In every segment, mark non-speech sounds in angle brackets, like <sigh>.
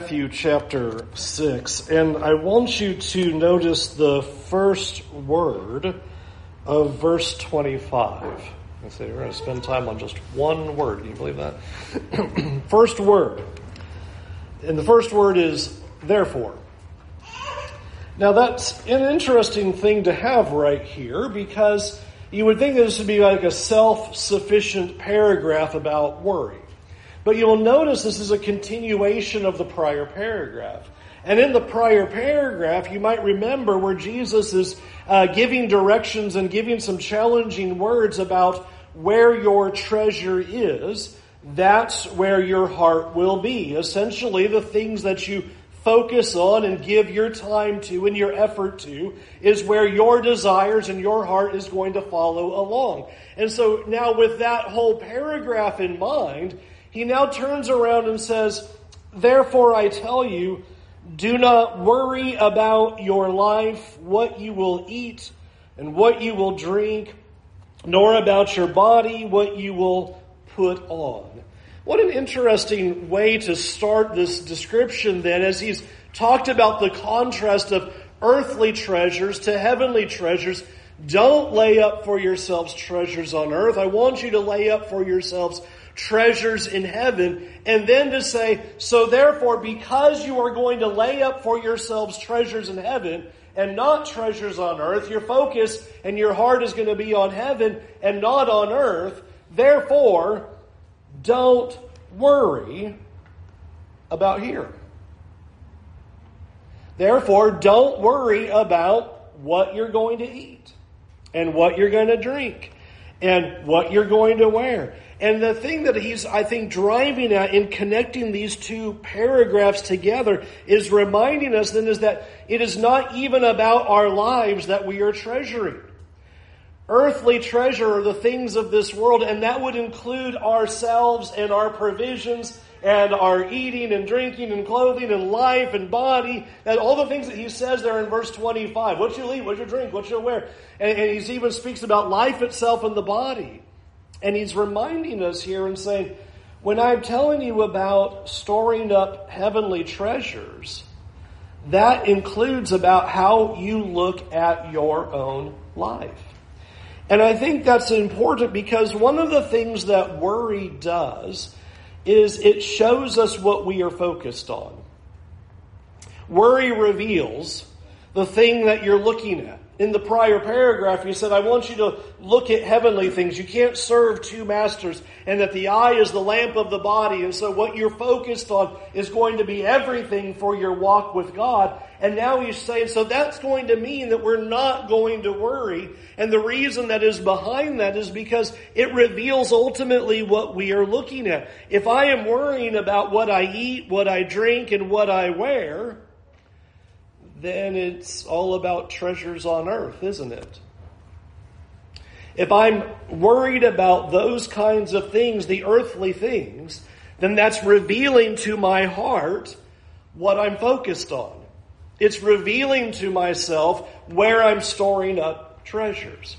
Matthew chapter 6, and I want you to notice the first word of verse 25. I say we're going to spend time on just one word. Can you believe that? <clears throat> first word. And the first word is therefore. Now that's an interesting thing to have right here because you would think this would be like a self sufficient paragraph about worry. But you'll notice this is a continuation of the prior paragraph. And in the prior paragraph, you might remember where Jesus is uh, giving directions and giving some challenging words about where your treasure is. That's where your heart will be. Essentially, the things that you focus on and give your time to and your effort to is where your desires and your heart is going to follow along. And so now with that whole paragraph in mind, he now turns around and says, Therefore I tell you, do not worry about your life, what you will eat and what you will drink, nor about your body, what you will put on. What an interesting way to start this description then, as he's talked about the contrast of earthly treasures to heavenly treasures. Don't lay up for yourselves treasures on earth. I want you to lay up for yourselves treasures in heaven. And then to say, so therefore, because you are going to lay up for yourselves treasures in heaven and not treasures on earth, your focus and your heart is going to be on heaven and not on earth. Therefore, don't worry about here. Therefore, don't worry about what you're going to eat and what you're going to drink and what you're going to wear. And the thing that he's, I think, driving at in connecting these two paragraphs together is reminding us then is that it is not even about our lives that we are treasuring. Earthly treasure are the things of this world, and that would include ourselves and our provisions and our eating and drinking and clothing and life and body and all the things that he says there in verse 25. What you eat, what you drink, what you wear. And, and he even speaks about life itself and the body. And he's reminding us here and saying, when I'm telling you about storing up heavenly treasures, that includes about how you look at your own life. And I think that's important because one of the things that worry does is it shows us what we are focused on. Worry reveals the thing that you're looking at in the prior paragraph, he said, I want you to look at heavenly things. You can't serve two masters, and that the eye is the lamp of the body. And so, what you're focused on is going to be everything for your walk with God. And now he's saying, so that's going to mean that we're not going to worry. And the reason that is behind that is because it reveals ultimately what we are looking at. If I am worrying about what I eat, what I drink, and what I wear, then it's all about treasures on earth, isn't it? If I'm worried about those kinds of things, the earthly things, then that's revealing to my heart what I'm focused on. It's revealing to myself where I'm storing up treasures.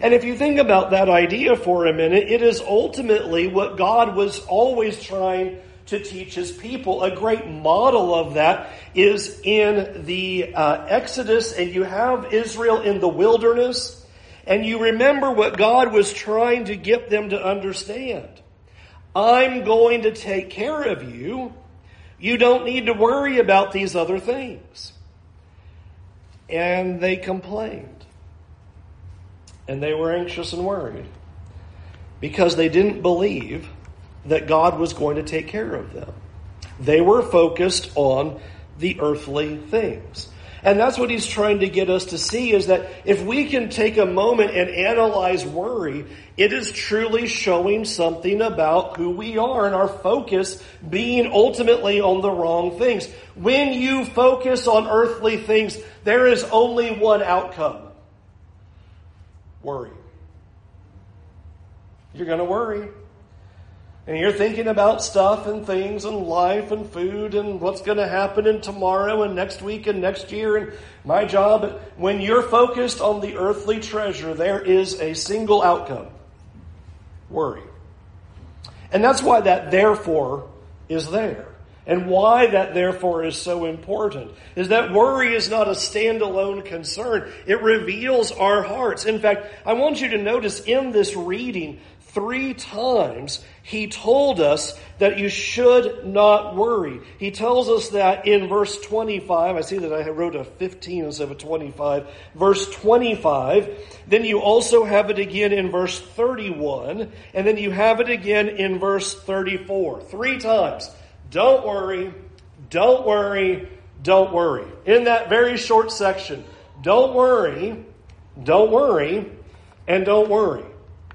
And if you think about that idea for a minute, it is ultimately what God was always trying to teach his people. A great model of that is in the uh, Exodus, and you have Israel in the wilderness, and you remember what God was trying to get them to understand. I'm going to take care of you. You don't need to worry about these other things. And they complained. And they were anxious and worried because they didn't believe that God was going to take care of them. They were focused on the earthly things. And that's what he's trying to get us to see is that if we can take a moment and analyze worry, it is truly showing something about who we are and our focus being ultimately on the wrong things. When you focus on earthly things, there is only one outcome. Worry. You're going to worry. And you're thinking about stuff and things and life and food and what's going to happen in tomorrow and next week and next year and my job. When you're focused on the earthly treasure, there is a single outcome worry. And that's why that therefore is there. And why that therefore is so important is that worry is not a standalone concern. It reveals our hearts. In fact, I want you to notice in this reading, three times he told us that you should not worry. He tells us that in verse 25. I see that I wrote a 15 instead of a 25. Verse 25. Then you also have it again in verse 31. And then you have it again in verse 34. Three times. Don't worry. Don't worry. Don't worry. In that very short section. Don't worry. Don't worry. And don't worry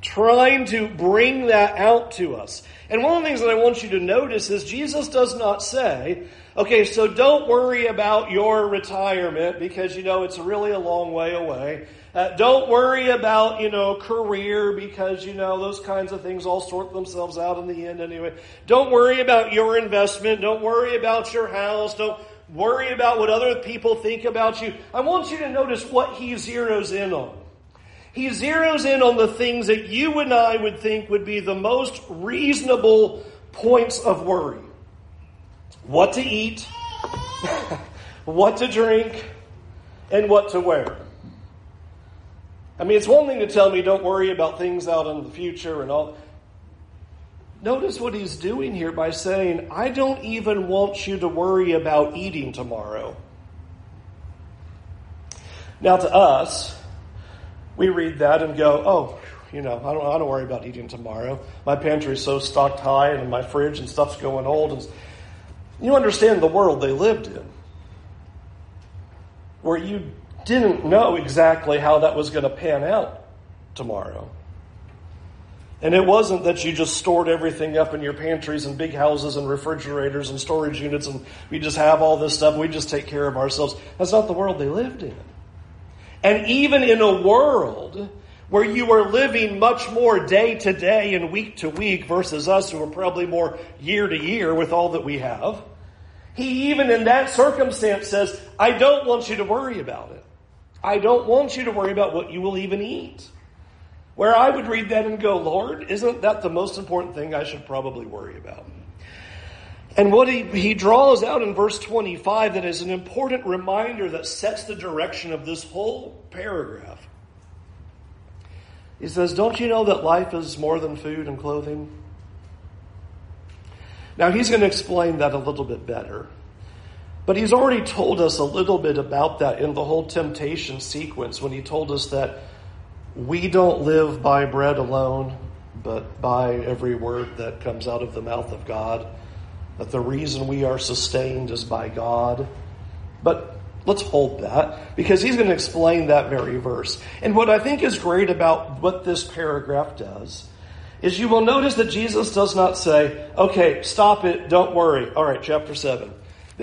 trying to bring that out to us. And one of the things that I want you to notice is Jesus does not say, okay, so don't worry about your retirement because, you know, it's really a long way away. Uh, don't worry about, you know, career because, you know, those kinds of things all sort themselves out in the end anyway. Don't worry about your investment. Don't worry about your house. Don't worry about what other people think about you. I want you to notice what he zeroes in on he zeroes in on the things that you and I would think would be the most reasonable points of worry what to eat, <laughs> what to drink, and what to wear. I mean, it's one thing to tell me don't worry about things out in the future and all. Notice what he's doing here by saying, I don't even want you to worry about eating tomorrow. Now, to us, we read that and go, oh, you know, I don't, I don't worry about eating tomorrow. My pantry is so stocked high and my fridge and stuff's going old. And you understand the world they lived in, where you didn't know exactly how that was going to pan out tomorrow. And it wasn't that you just stored everything up in your pantries and big houses and refrigerators and storage units and we just have all this stuff. We just take care of ourselves. That's not the world they lived in. And even in a world where you are living much more day to day and week to week versus us who are probably more year to year with all that we have, he even in that circumstance says, I don't want you to worry about it. I don't want you to worry about what you will even eat. Where I would read that and go, Lord, isn't that the most important thing I should probably worry about? And what he, he draws out in verse 25 that is an important reminder that sets the direction of this whole paragraph. He says, Don't you know that life is more than food and clothing? Now, he's going to explain that a little bit better. But he's already told us a little bit about that in the whole temptation sequence when he told us that we don't live by bread alone, but by every word that comes out of the mouth of God that the reason we are sustained is by God. But let's hold that because he's going to explain that very verse. And what I think is great about what this paragraph does is you will notice that Jesus does not say, okay, stop it, don't worry. All right, chapter 7.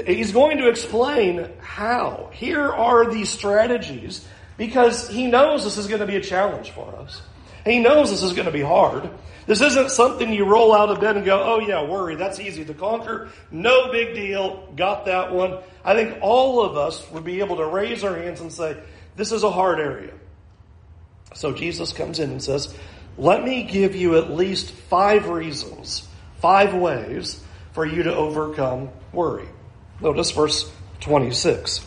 He's going to explain how. Here are these strategies because he knows this is going to be a challenge for us. He knows this is going to be hard. This isn't something you roll out of bed and go, oh yeah, worry, that's easy to conquer. No big deal. Got that one. I think all of us would be able to raise our hands and say, this is a hard area. So Jesus comes in and says, let me give you at least five reasons, five ways for you to overcome worry. Notice verse 26.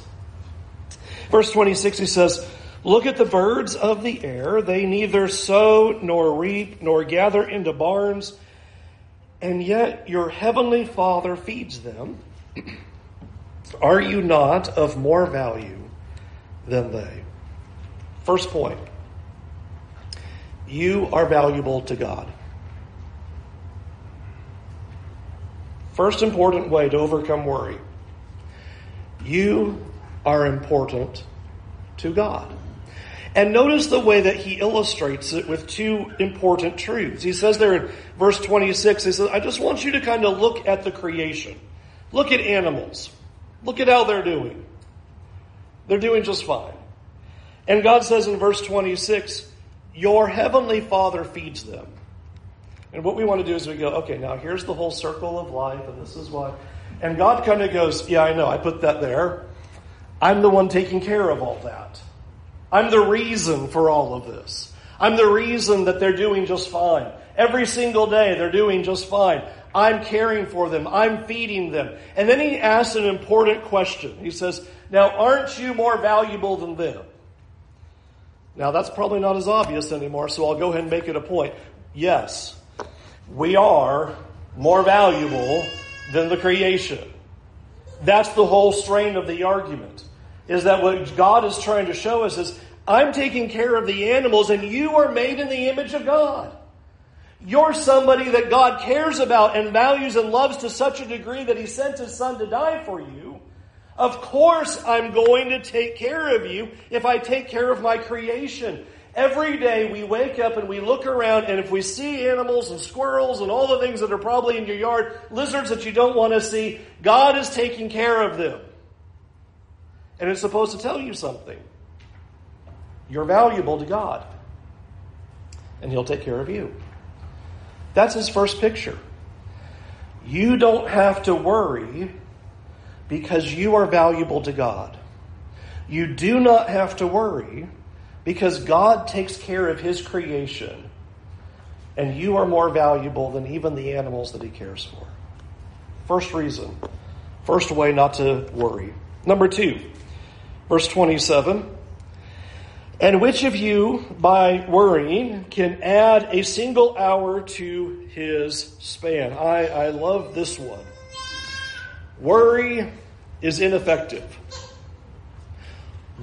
Verse 26, he says, Look at the birds of the air. They neither sow nor reap nor gather into barns, and yet your heavenly Father feeds them. <clears throat> Are you not of more value than they? First point you are valuable to God. First important way to overcome worry you are important to God. And notice the way that he illustrates it with two important truths. He says there in verse 26, he says, I just want you to kind of look at the creation. Look at animals. Look at how they're doing. They're doing just fine. And God says in verse 26, Your heavenly Father feeds them. And what we want to do is we go, okay, now here's the whole circle of life, and this is why. And God kind of goes, Yeah, I know, I put that there. I'm the one taking care of all that. I'm the reason for all of this. I'm the reason that they're doing just fine. Every single day they're doing just fine. I'm caring for them. I'm feeding them. And then he asks an important question. He says, Now, aren't you more valuable than them? Now, that's probably not as obvious anymore, so I'll go ahead and make it a point. Yes, we are more valuable than the creation. That's the whole strain of the argument. Is that what God is trying to show us is I'm taking care of the animals and you are made in the image of God. You're somebody that God cares about and values and loves to such a degree that He sent His Son to die for you. Of course, I'm going to take care of you if I take care of my creation. Every day we wake up and we look around, and if we see animals and squirrels and all the things that are probably in your yard, lizards that you don't want to see, God is taking care of them. And it's supposed to tell you something. You're valuable to God, and He'll take care of you. That's His first picture. You don't have to worry because you are valuable to God. You do not have to worry because God takes care of His creation, and you are more valuable than even the animals that He cares for. First reason, first way not to worry. Number two, verse 27. And which of you, by worrying, can add a single hour to his span? I, I love this one. Worry is ineffective.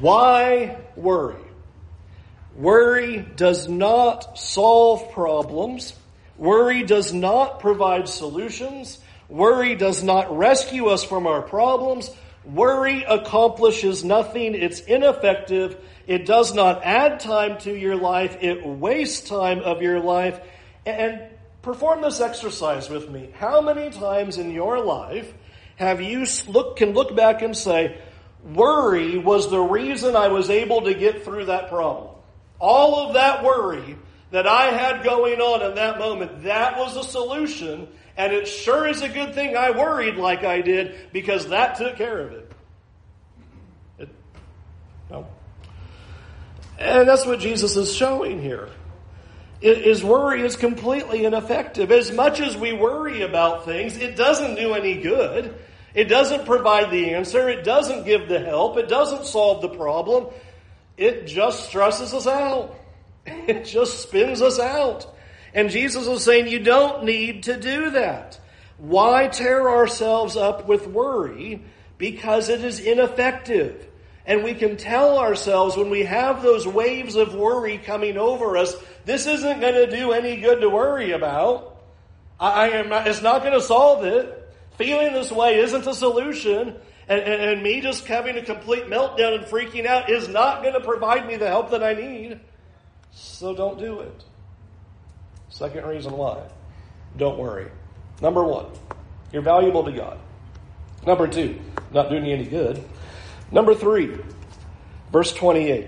Why worry? Worry does not solve problems. Worry does not provide solutions. Worry does not rescue us from our problems. Worry accomplishes nothing. It's ineffective. It does not add time to your life. It wastes time of your life. And perform this exercise with me. How many times in your life have you look, can look back and say, worry was the reason I was able to get through that problem? All of that worry that I had going on in that moment, that was the solution. And it sure is a good thing I worried like I did because that took care of it. it no. And that's what Jesus is showing here. His worry is completely ineffective. As much as we worry about things, it doesn't do any good. It doesn't provide the answer. It doesn't give the help. It doesn't solve the problem. It just stresses us out. <laughs> It just spins us out. And Jesus is saying you don't need to do that. Why tear ourselves up with worry? Because it is ineffective. And we can tell ourselves when we have those waves of worry coming over us, this isn't going to do any good to worry about. I am not, it's not going to solve it. Feeling this way isn't a solution. And, and, and, me just having a complete meltdown and freaking out is not going to provide me the help that I need. So don't do it. Second reason why. Don't worry. Number one, you're valuable to God. Number two, not doing you any good. Number three, verse 28.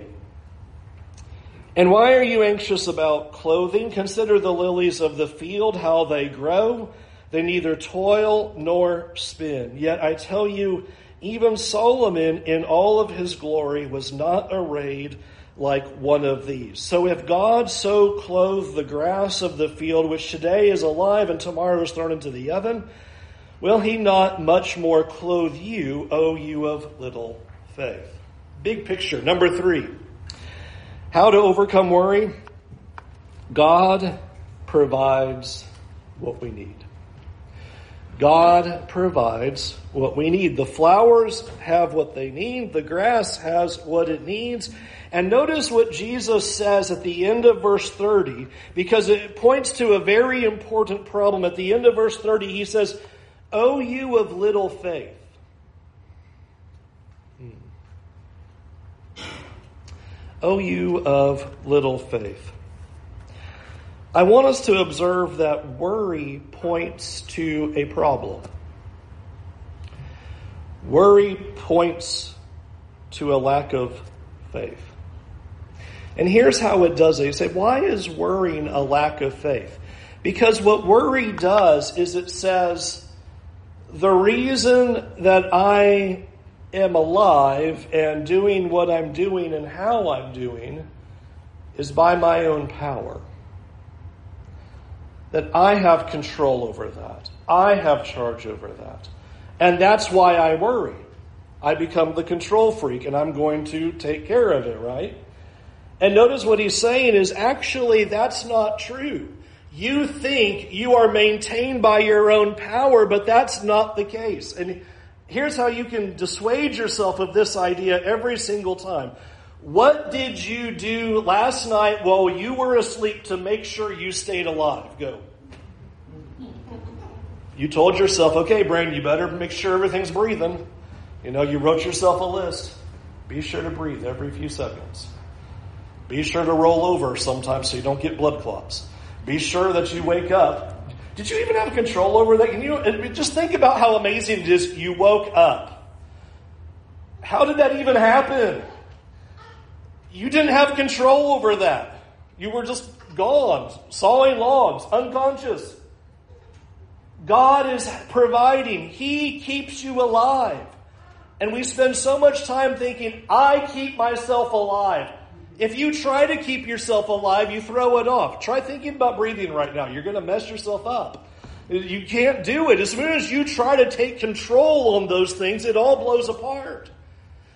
And why are you anxious about clothing? Consider the lilies of the field, how they grow. They neither toil nor spin. Yet I tell you, even Solomon in all of his glory was not arrayed like one of these. So if God so clothed the grass of the field, which today is alive and tomorrow is thrown into the oven, will he not much more clothe you, O you of little faith? Big picture. Number three. How to overcome worry? God provides what we need. God provides what we need. The flowers have what they need. The grass has what it needs. And notice what Jesus says at the end of verse 30, because it points to a very important problem. At the end of verse 30, he says, O you of little faith. Hmm. O you of little faith. I want us to observe that worry points to a problem. Worry points to a lack of faith. And here's how it does it. You say, why is worrying a lack of faith? Because what worry does is it says, the reason that I am alive and doing what I'm doing and how I'm doing is by my own power that I have control over that. I have charge over that. And that's why I worry. I become the control freak and I'm going to take care of it, right? And notice what he's saying is actually that's not true. You think you are maintained by your own power, but that's not the case. And here's how you can dissuade yourself of this idea every single time. What did you do last night while you were asleep to make sure you stayed alive? Go. You told yourself, okay, brain, you better make sure everything's breathing. You know, you wrote yourself a list. Be sure to breathe every few seconds. Be sure to roll over sometimes so you don't get blood clots. Be sure that you wake up. Did you even have control over that? Can you just think about how amazing it is you woke up? How did that even happen? You didn't have control over that. You were just gone, sawing logs, unconscious. God is providing. He keeps you alive. And we spend so much time thinking, I keep myself alive. If you try to keep yourself alive, you throw it off. Try thinking about breathing right now. You're going to mess yourself up. You can't do it. As soon as you try to take control on those things, it all blows apart.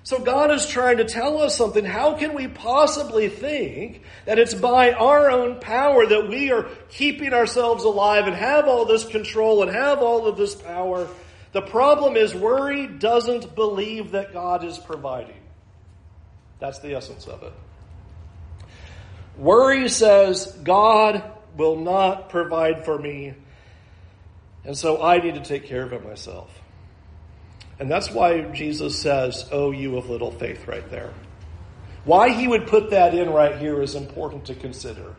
So God is trying to tell us something. How can we possibly think that it's by our own power that we are keeping ourselves alive and have all this control and have all of this power? The problem is worry doesn't believe that God is providing. That's the essence of it. Worry says, God will not provide for me, and so I need to take care of it myself. And that's why Jesus says, Oh, you of little faith, right there. Why he would put that in right here is important to consider.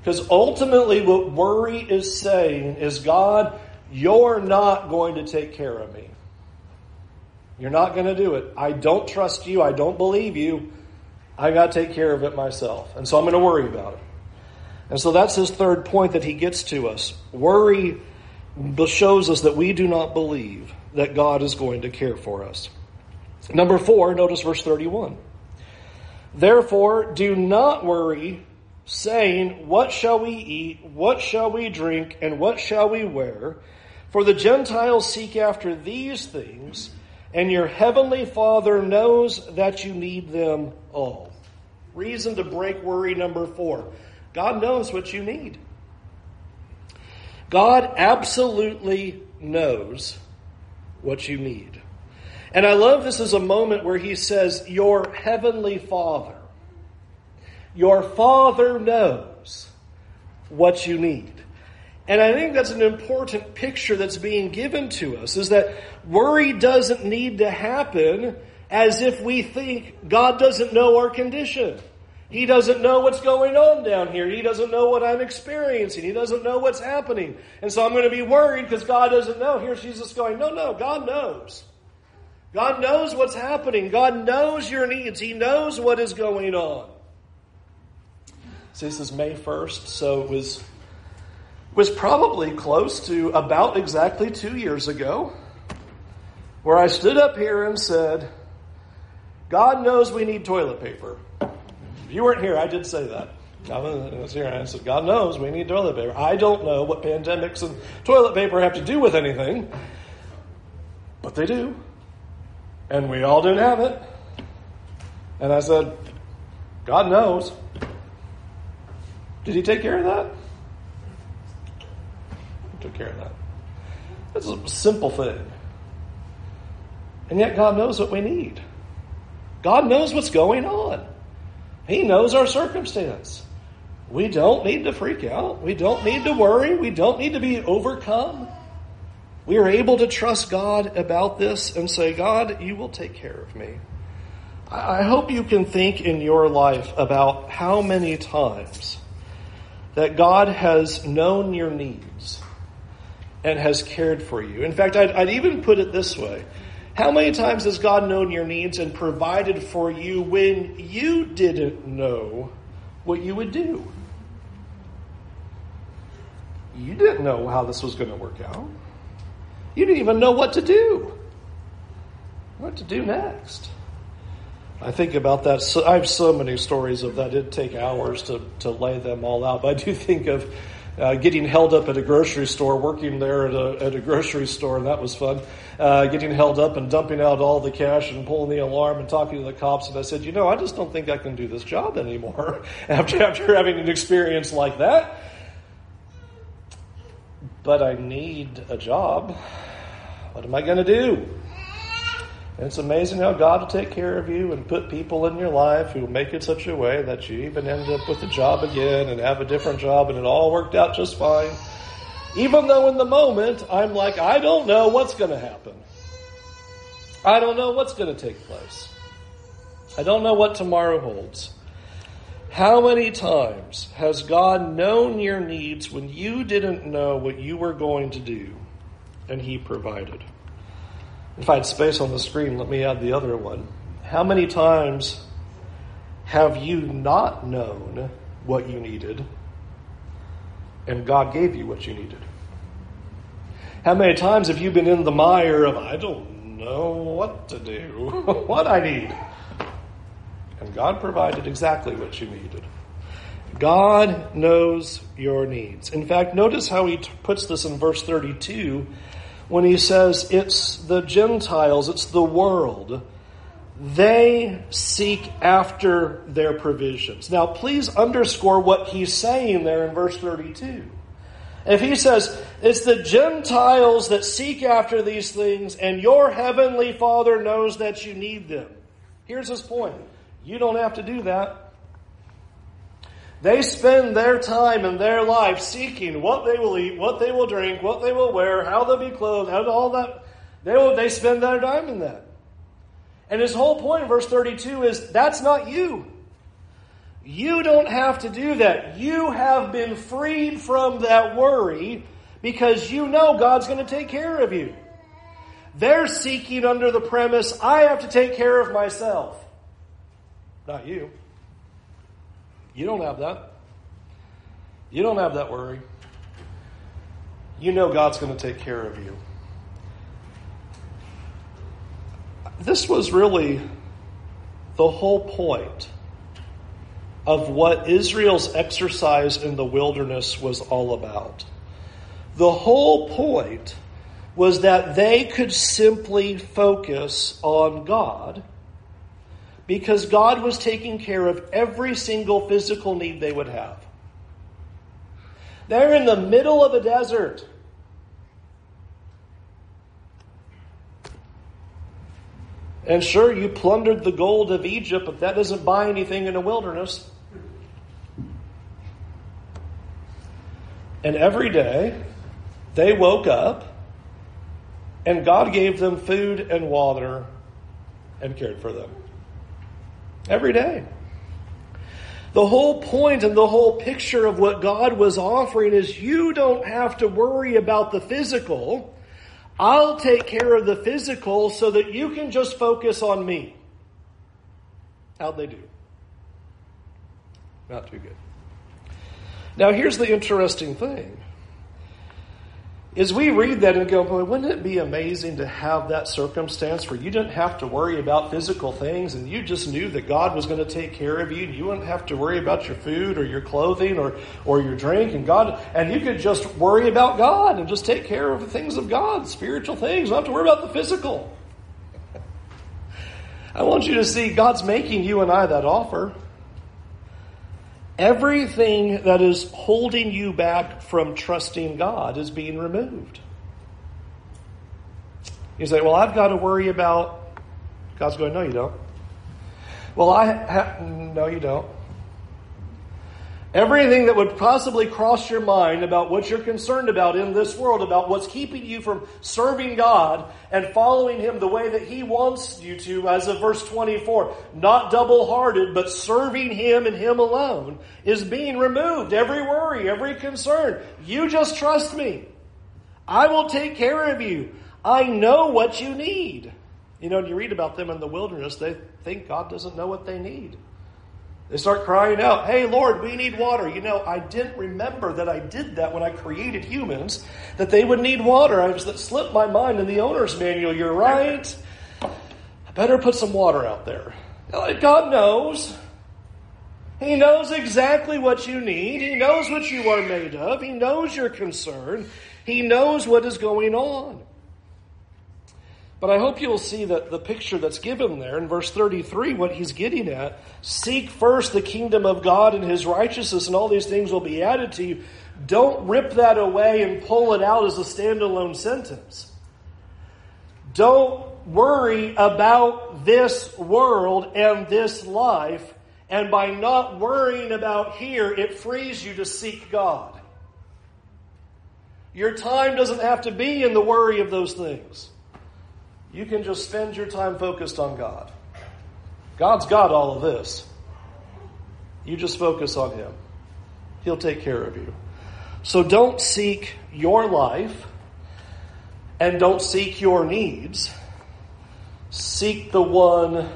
Because ultimately, what worry is saying is, God, you're not going to take care of me. You're not going to do it. I don't trust you. I don't believe you. I got to take care of it myself. And so I'm going to worry about it. And so that's his third point that he gets to us. Worry shows us that we do not believe that God is going to care for us. Number four, notice verse 31. Therefore, do not worry, saying, What shall we eat? What shall we drink? And what shall we wear? For the Gentiles seek after these things, and your heavenly Father knows that you need them all. Reason to break worry number four. God knows what you need. God absolutely knows what you need. And I love this as a moment where he says, Your heavenly Father. Your Father knows what you need. And I think that's an important picture that's being given to us is that worry doesn't need to happen as if we think God doesn't know our condition. He doesn't know what's going on down here. He doesn't know what I'm experiencing. He doesn't know what's happening. And so I'm going to be worried because God doesn't know. Here's Jesus going, no, no, God knows. God knows what's happening. God knows your needs. He knows what is going on. So this is May 1st, so it was, was probably close to about exactly two years ago where I stood up here and said, God knows we need toilet paper you weren't here, I did say that. I was here and I said, God knows we need toilet paper. I don't know what pandemics and toilet paper have to do with anything, but they do. And we all didn't have it. And I said, God knows. Did he take care of that? He took care of that. It's a simple thing. And yet God knows what we need. God knows what's going on. He knows our circumstance. We don't need to freak out. We don't need to worry. We don't need to be overcome. We are able to trust God about this and say, God, you will take care of me. I hope you can think in your life about how many times that God has known your needs and has cared for you. In fact, I'd, I'd even put it this way how many times has God known your needs and provided for you when you didn't know what you would do? You didn't know how this was going to work out. You didn't even know what to do. What to do next. I think about that. So, I have so many stories of that. It'd take hours to, to lay them all out. But I do think of uh, getting held up at a grocery store, working there at a, at a grocery store, and that was fun. Uh, getting held up and dumping out all the cash and pulling the alarm and talking to the cops. And I said, you know, I just don't think I can do this job anymore <laughs> after, after having an experience like that. But I need a job. What am I going to do? And it's amazing how God will take care of you and put people in your life who make it such a way that you even end up with a job again and have a different job and it all worked out just fine. Even though in the moment I'm like, I don't know what's going to happen. I don't know what's going to take place. I don't know what tomorrow holds. How many times has God known your needs when you didn't know what you were going to do and He provided? If I had space on the screen, let me add the other one. How many times have you not known what you needed and God gave you what you needed? How many times have you been in the mire of, I don't know what to do, <laughs> what I need? And God provided exactly what you needed. God knows your needs. In fact, notice how he puts this in verse 32 when he says it's the Gentiles, it's the world. They seek after their provisions. Now, please underscore what he's saying there in verse 32. If he says, it's the Gentiles that seek after these things, and your heavenly Father knows that you need them. Here's his point. You don't have to do that. They spend their time and their life seeking what they will eat, what they will drink, what they will wear, how they'll be clothed, how all that. They, will, they spend their time in that. And his whole point in verse 32 is that's not you. You don't have to do that. You have been freed from that worry because you know God's going to take care of you. They're seeking under the premise, I have to take care of myself. Not you. You don't have that. You don't have that worry. You know God's going to take care of you. This was really the whole point of what Israel's exercise in the wilderness was all about. The whole point was that they could simply focus on God because God was taking care of every single physical need they would have. They're in the middle of a desert. And sure, you plundered the gold of Egypt, but that doesn't buy anything in a wilderness. And every day, they woke up, and God gave them food and water and cared for them. Every day. The whole point and the whole picture of what God was offering is you don't have to worry about the physical. I'll take care of the physical so that you can just focus on me. How'd they do? Not too good. Now, here's the interesting thing is we read that and go, boy, wouldn't it be amazing to have that circumstance where you didn't have to worry about physical things and you just knew that God was going to take care of you and you wouldn't have to worry about your food or your clothing or, or your drink and God, and you could just worry about God and just take care of the things of God, spiritual things. Don't have to worry about the physical. <laughs> I want you to see God's making you and I that offer. Everything that is holding you back from trusting God is being removed. You say, Well, I've got to worry about. God's going, No, you don't. Well, I. Ha- no, you don't. Everything that would possibly cross your mind about what you're concerned about in this world, about what's keeping you from serving God and following Him the way that He wants you to, as of verse 24, not double hearted, but serving Him and Him alone, is being removed. Every worry, every concern. You just trust me. I will take care of you. I know what you need. You know, when you read about them in the wilderness, they think God doesn't know what they need. They start crying out, Hey, Lord, we need water. You know, I didn't remember that I did that when I created humans, that they would need water. I just slipped my mind in the owner's manual. You're right. I better put some water out there. God knows. He knows exactly what you need. He knows what you are made of. He knows your concern. He knows what is going on. But I hope you'll see that the picture that's given there in verse 33, what he's getting at seek first the kingdom of God and his righteousness, and all these things will be added to you. Don't rip that away and pull it out as a standalone sentence. Don't worry about this world and this life, and by not worrying about here, it frees you to seek God. Your time doesn't have to be in the worry of those things. You can just spend your time focused on God. God's got all of this. You just focus on Him. He'll take care of you. So don't seek your life and don't seek your needs. Seek the one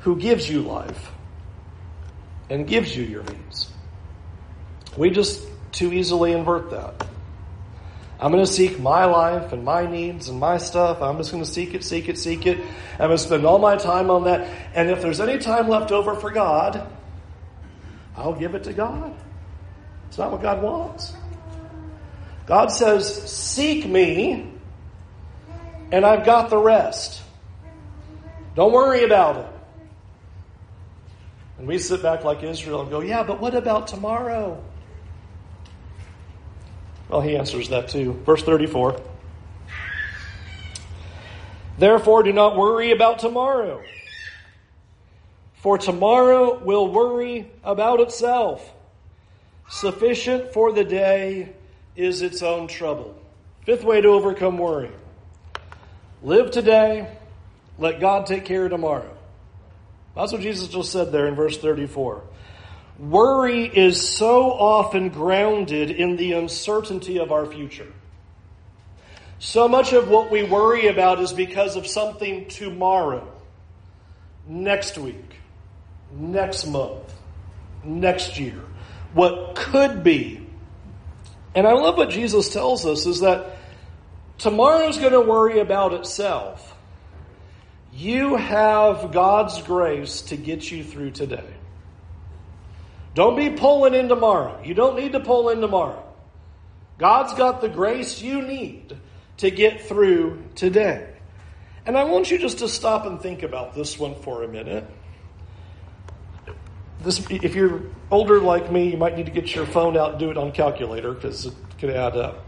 who gives you life and gives you your needs. We just too easily invert that. I'm going to seek my life and my needs and my stuff. I'm just going to seek it, seek it, seek it. I'm going to spend all my time on that. And if there's any time left over for God, I'll give it to God. It's not what God wants. God says, Seek me, and I've got the rest. Don't worry about it. And we sit back like Israel and go, Yeah, but what about tomorrow? Well, he answers that too. Verse 34. Therefore, do not worry about tomorrow, for tomorrow will worry about itself. Sufficient for the day is its own trouble. Fifth way to overcome worry live today, let God take care of tomorrow. That's what Jesus just said there in verse 34. Worry is so often grounded in the uncertainty of our future. So much of what we worry about is because of something tomorrow, next week, next month, next year, what could be. And I love what Jesus tells us is that tomorrow's going to worry about itself. You have God's grace to get you through today. Don't be pulling in tomorrow. You don't need to pull in tomorrow. God's got the grace you need to get through today. And I want you just to stop and think about this one for a minute. This, if you're older like me, you might need to get your phone out and do it on calculator because it could add up.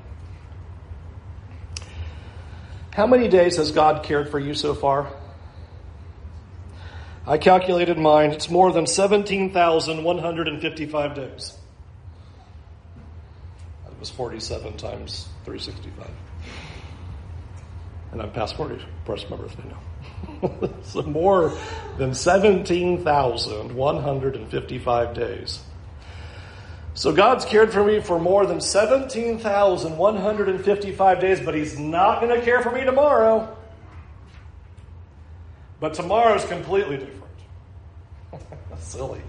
How many days has God cared for you so far? I calculated mine. It's more than 17,155 days. That was 47 times 365. And I'm past 40. Press my birthday now. <laughs> so more than 17,155 days. So God's cared for me for more than 17,155 days, but He's not going to care for me tomorrow. But tomorrow is completely different. <laughs> silly.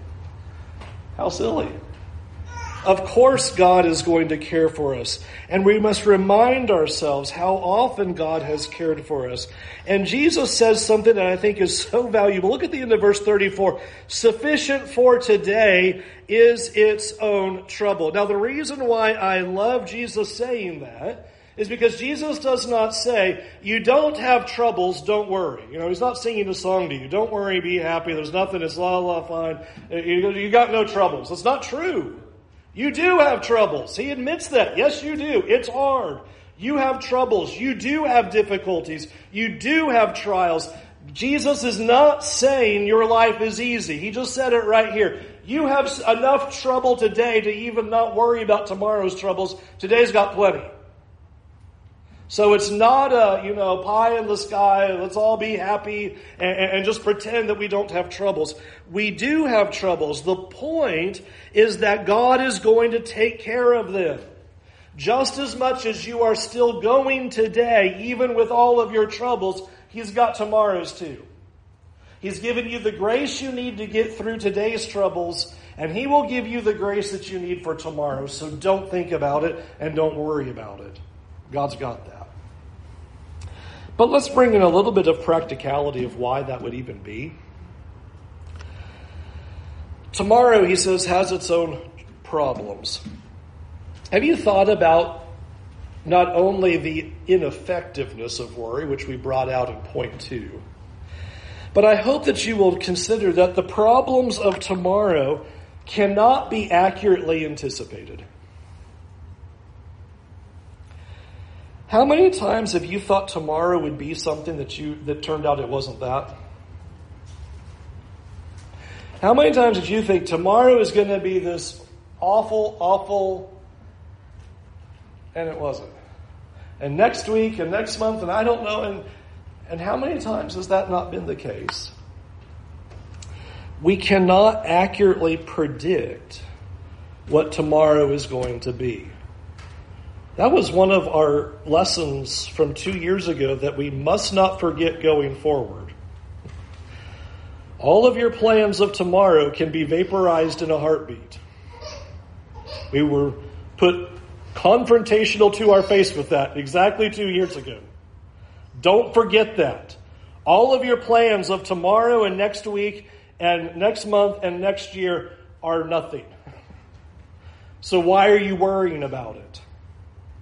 How silly. Of course, God is going to care for us. And we must remind ourselves how often God has cared for us. And Jesus says something that I think is so valuable. Look at the end of verse 34. Sufficient for today is its own trouble. Now, the reason why I love Jesus saying that is because Jesus does not say, you don't have troubles, don't worry. You know, he's not singing a song to you. Don't worry, be happy. There's nothing, it's la la fine. You, you got no troubles. That's not true. You do have troubles. He admits that. Yes, you do. It's hard. You have troubles. You do have difficulties. You do have trials. Jesus is not saying your life is easy. He just said it right here. You have enough trouble today to even not worry about tomorrow's troubles. Today's got plenty. So it's not a, you know, pie in the sky, let's all be happy and, and, just pretend that we don't have troubles. We do have troubles. The point is that God is going to take care of them. Just as much as you are still going today, even with all of your troubles, He's got tomorrow's too. He's given you the grace you need to get through today's troubles, and He will give you the grace that you need for tomorrow. So don't think about it and don't worry about it. God's got that. But let's bring in a little bit of practicality of why that would even be. Tomorrow, he says, has its own problems. Have you thought about not only the ineffectiveness of worry, which we brought out in point two, but I hope that you will consider that the problems of tomorrow cannot be accurately anticipated. How many times have you thought tomorrow would be something that you that turned out it wasn't that? How many times did you think tomorrow is going to be this awful, awful, and it wasn't? And next week and next month, and I don't know, and and how many times has that not been the case? We cannot accurately predict what tomorrow is going to be. That was one of our lessons from two years ago that we must not forget going forward. All of your plans of tomorrow can be vaporized in a heartbeat. We were put confrontational to our face with that exactly two years ago. Don't forget that. All of your plans of tomorrow and next week and next month and next year are nothing. So why are you worrying about it?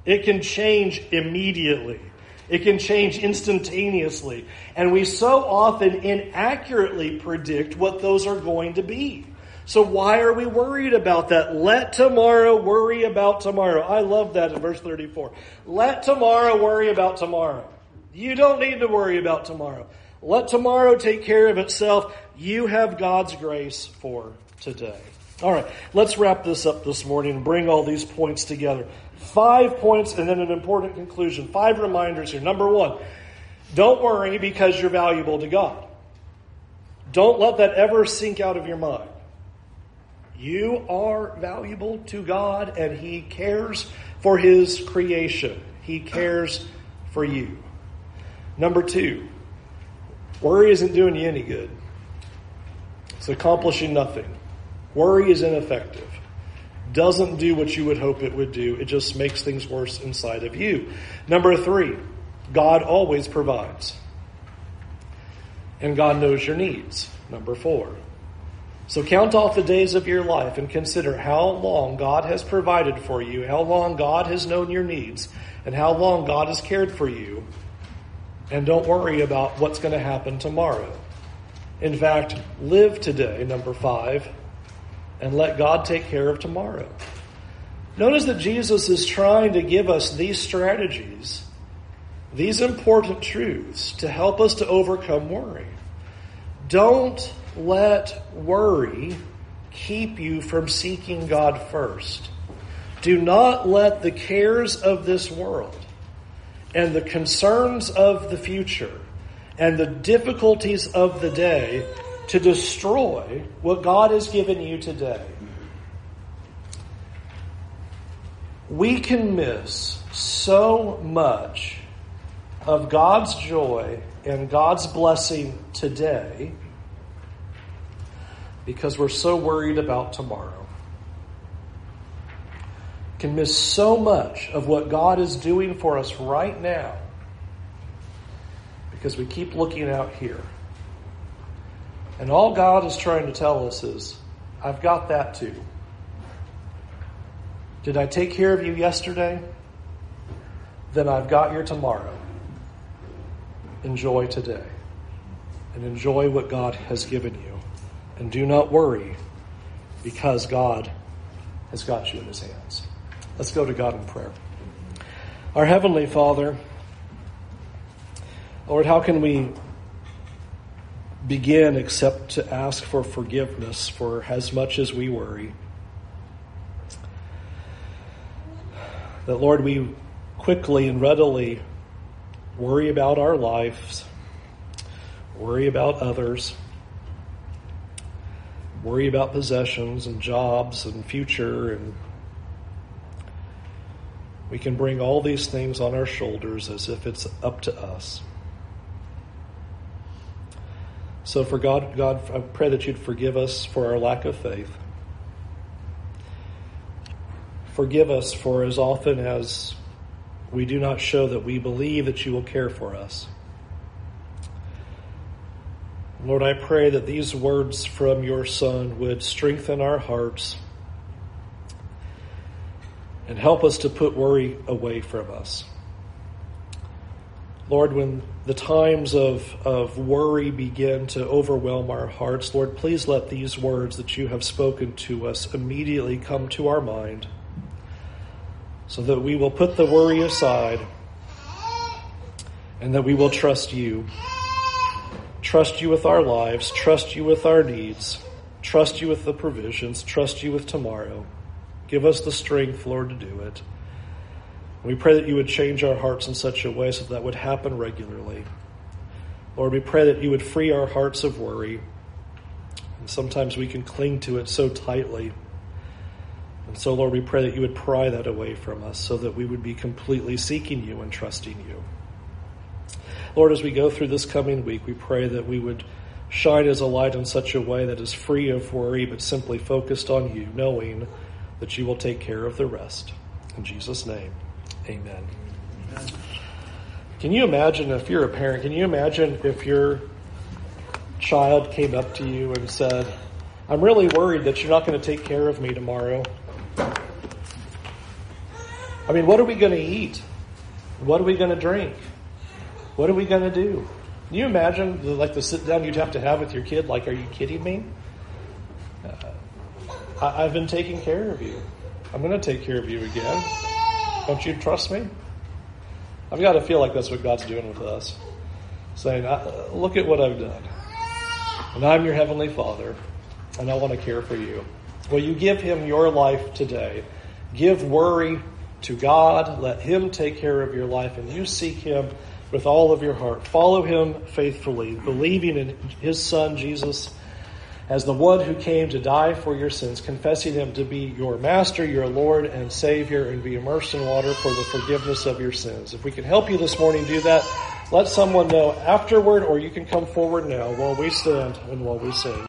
It can change immediately. It can change instantaneously. And we so often inaccurately predict what those are going to be. So why are we worried about that? Let tomorrow worry about tomorrow. I love that in verse 34. Let tomorrow worry about tomorrow. You don't need to worry about tomorrow. Let tomorrow take care of itself. You have God's grace for today. All right, let's wrap this up this morning and bring all these points together. Five points and then an important conclusion. Five reminders here. Number one, don't worry because you're valuable to God. Don't let that ever sink out of your mind. You are valuable to God and He cares for His creation. He cares for you. Number two, worry isn't doing you any good. It's accomplishing nothing. Worry is ineffective doesn't do what you would hope it would do. It just makes things worse inside of you. Number three, God always provides. And God knows your needs. Number four. So count off the days of your life and consider how long God has provided for you, how long God has known your needs, and how long God has cared for you. And don't worry about what's going to happen tomorrow. In fact, live today, number five, and let God take care of tomorrow. Notice that Jesus is trying to give us these strategies, these important truths to help us to overcome worry. Don't let worry keep you from seeking God first. Do not let the cares of this world and the concerns of the future and the difficulties of the day to destroy what God has given you today. We can miss so much of God's joy and God's blessing today because we're so worried about tomorrow. Can miss so much of what God is doing for us right now because we keep looking out here. And all God is trying to tell us is, I've got that too. Did I take care of you yesterday? Then I've got your tomorrow. Enjoy today. And enjoy what God has given you. And do not worry because God has got you in his hands. Let's go to God in prayer. Our Heavenly Father, Lord, how can we begin except to ask for forgiveness for as much as we worry. That, Lord, we quickly and readily worry about our lives, worry about others, worry about possessions and jobs and future and we can bring all these things on our shoulders as if it's up to us. So, for God, God, I pray that you'd forgive us for our lack of faith. Forgive us for as often as we do not show that we believe that you will care for us. Lord, I pray that these words from your Son would strengthen our hearts and help us to put worry away from us. Lord, when the times of, of worry begin to overwhelm our hearts, Lord, please let these words that you have spoken to us immediately come to our mind so that we will put the worry aside and that we will trust you. Trust you with our lives, trust you with our needs, trust you with the provisions, trust you with tomorrow. Give us the strength, Lord, to do it. We pray that you would change our hearts in such a way so that, would happen regularly. Lord, we pray that you would free our hearts of worry. And sometimes we can cling to it so tightly. And so, Lord, we pray that you would pry that away from us so that we would be completely seeking you and trusting you. Lord, as we go through this coming week, we pray that we would shine as a light in such a way that is free of worry but simply focused on you, knowing that you will take care of the rest. In Jesus' name. Amen. Can you imagine if you're a parent, can you imagine if your child came up to you and said, I'm really worried that you're not going to take care of me tomorrow? I mean, what are we going to eat? What are we going to drink? What are we going to do? Can you imagine the, like the sit down you'd have to have with your kid? Like, are you kidding me? Uh, I, I've been taking care of you. I'm going to take care of you again. Don't you trust me? I've got to feel like that's what God's doing with us. Saying, Look at what I've done. And I'm your Heavenly Father, and I want to care for you. Will you give Him your life today? Give worry to God. Let Him take care of your life, and you seek Him with all of your heart. Follow Him faithfully, believing in His Son, Jesus as the one who came to die for your sins, confessing him to be your master, your Lord and Savior, and be immersed in water for the forgiveness of your sins. If we can help you this morning do that, let someone know afterward, or you can come forward now while we stand and while we sing.